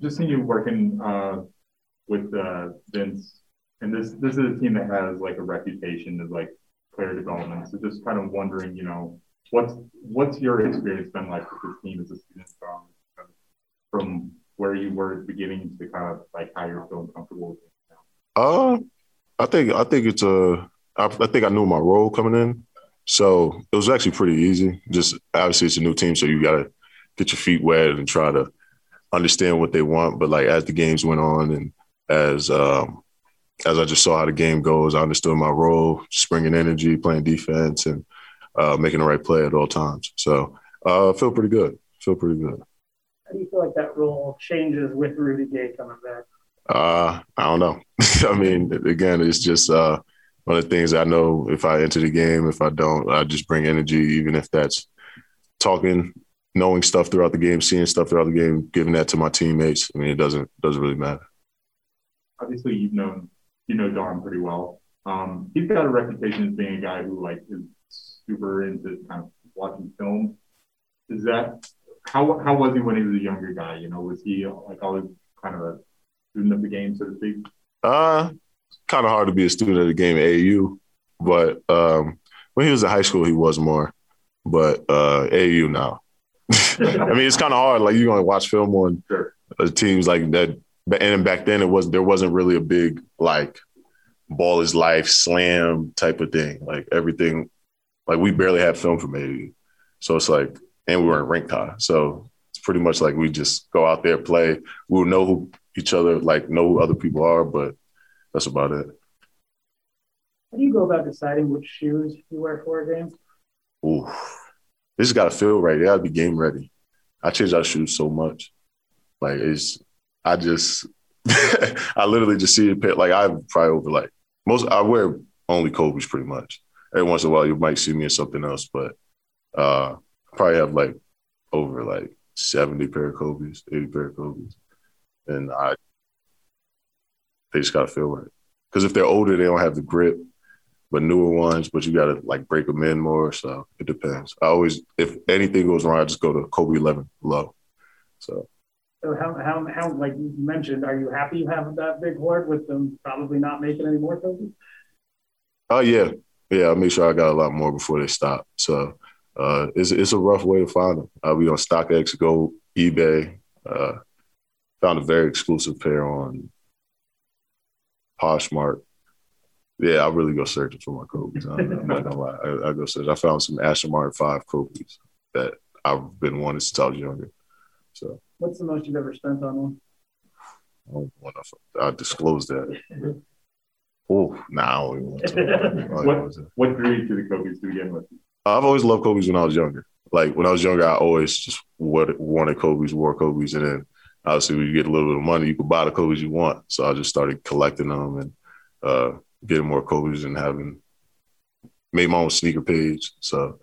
just seeing you working uh, with uh, Vince, and this this is a team that has like a reputation of like player development. So just kind of wondering, you know, what's what's your experience been like with this team as a student from from where you were at the beginning to kind of like how you're feeling comfortable with it now? Uh, I think I think it's a. I, I think I knew my role coming in, so it was actually pretty easy. Just obviously it's a new team, so you got to get your feet wet and try to understand what they want. But like as the games went on and as um, as I just saw how the game goes, I understood my role, just bringing energy, playing defense, and uh, making the right play at all times. So uh, I feel pretty good. I feel pretty good. How do you feel like that role changes with Rudy Gay coming back? Uh, I don't know. I mean, again, it's just uh, one of the things I know. If I enter the game, if I don't, I just bring energy, even if that's talking, knowing stuff throughout the game, seeing stuff throughout the game, giving that to my teammates. I mean, it doesn't doesn't really matter. Obviously, you've known you know Don pretty well. Um, he's got a reputation as being a guy who like is super into kind of watching film. Is that how how was he when he was a younger guy? You know, was he like always kind of a student of the game, so to speak? Uh, kind of hard to be a student of the game at AU, but um, when he was in high school, he was more. But uh, AU now, I mean, it's kind of hard. Like you're gonna watch film on Sure. uh, teams like that. And back then, it was there wasn't really a big like ball is life slam type of thing. Like everything, like we barely had film from AU, so it's like, and we were in rink high, so it's pretty much like we just go out there play. We'll know who each other like know who other people are, but that's about it. How do you go about deciding which shoes you wear for a game? Ooh, this got to feel right. They got to be game ready. I change out shoes so much. Like it's, I just, I literally just see it. Like I probably over like most. I wear only Kobe's pretty much. Every once in a while, you might see me in something else, but uh, I probably have like over like seventy pair of Kobe's, eighty pair of Kobe's, and I. They just gotta feel right. Because if they're older, they don't have the grip but newer ones, but you gotta like break them in more. So it depends. I always, if anything goes wrong, I just go to Kobe 11 low. So So how, how, how, like you mentioned, are you happy you have that big hoard with them probably not making any more Kobe? oh yeah, yeah. I make sure I got a lot more before they stop. So uh, it's it's a rough way to find them. I'll be on StockX, go eBay. Uh, found a very exclusive pair on Poshmark. Yeah, I really go searching for my Kobe's. I'm, I'm not gonna lie. I, I go search. I found some Aston Martin Five Kobe's that I've been wanting since I was younger. So What's the most you've ever spent on one? I don't want to. I disclose that. Oh, nah, I don't even want to. talk about it. I don't What want to. what drew you to the Kobe's to begin with? I've always loved Kobe's when I was younger. Like when I was younger, I always just wanted, wanted Kobe's, wore Kobe's, and then obviously when you get a little bit of money, you can buy the Kobe's you want. So I just started collecting them and uh, getting more Kobe's and having made my own sneaker page. So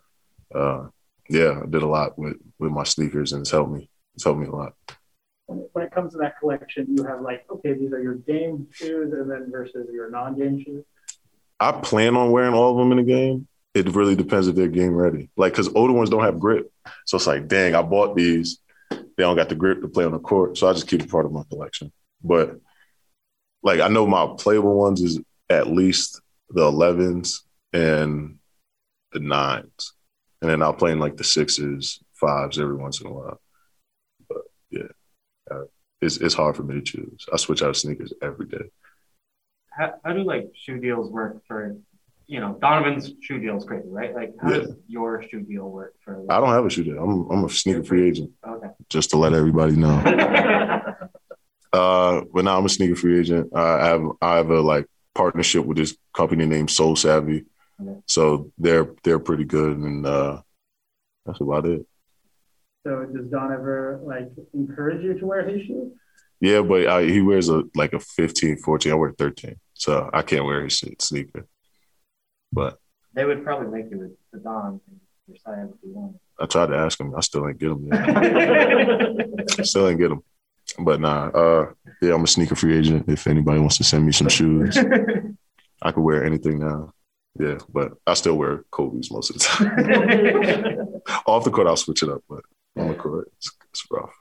uh, yeah, I did a lot with with my sneakers, and it's helped me. It's helped me a lot. When when it comes to that collection, you have like, okay, these are your game shoes and then versus your non-game shoes. I plan on wearing all of them in the game. It really depends if they're game ready. Like, because older ones don't have grip. So it's like, dang, I bought these. They don't got the grip to play on the court. So I just keep it part of my collection. But like, I know my playable ones is at least the 11s and the nines. And then I'll play in like the sixes, fives every once in a while. But yeah, uh, it's, it's hard for me to choose. I switch out of sneakers every day. how, how do like shoe deals work for you know Donovan's shoe deal is crazy, right? Like how Yeah. does your shoe deal work for? I don't have a shoe deal. I'm, I'm a sneaker free agent. Okay. just to let everybody know. Uh, but now I'm a sneaker free agent. I have I have a like partnership with this company named Soul Savvy, so they're they're pretty good, and uh, that's about it. So does Don ever like encourage you to wear his shoes? Yeah, but I, he wears a like a 15, 14. I wear 13, so I can't wear his shit sneaker. But they would probably make you with the Don and your size if you wanted. I tried to ask him. I still ain't get him still ain't get him. But nah, uh, yeah, I'm a sneaker free agent. If anybody wants to send me some shoes, I could wear anything now. Yeah, but I still wear Kobe's most of the time. Off the court, I'll switch it up, but on the court, it's, it's rough.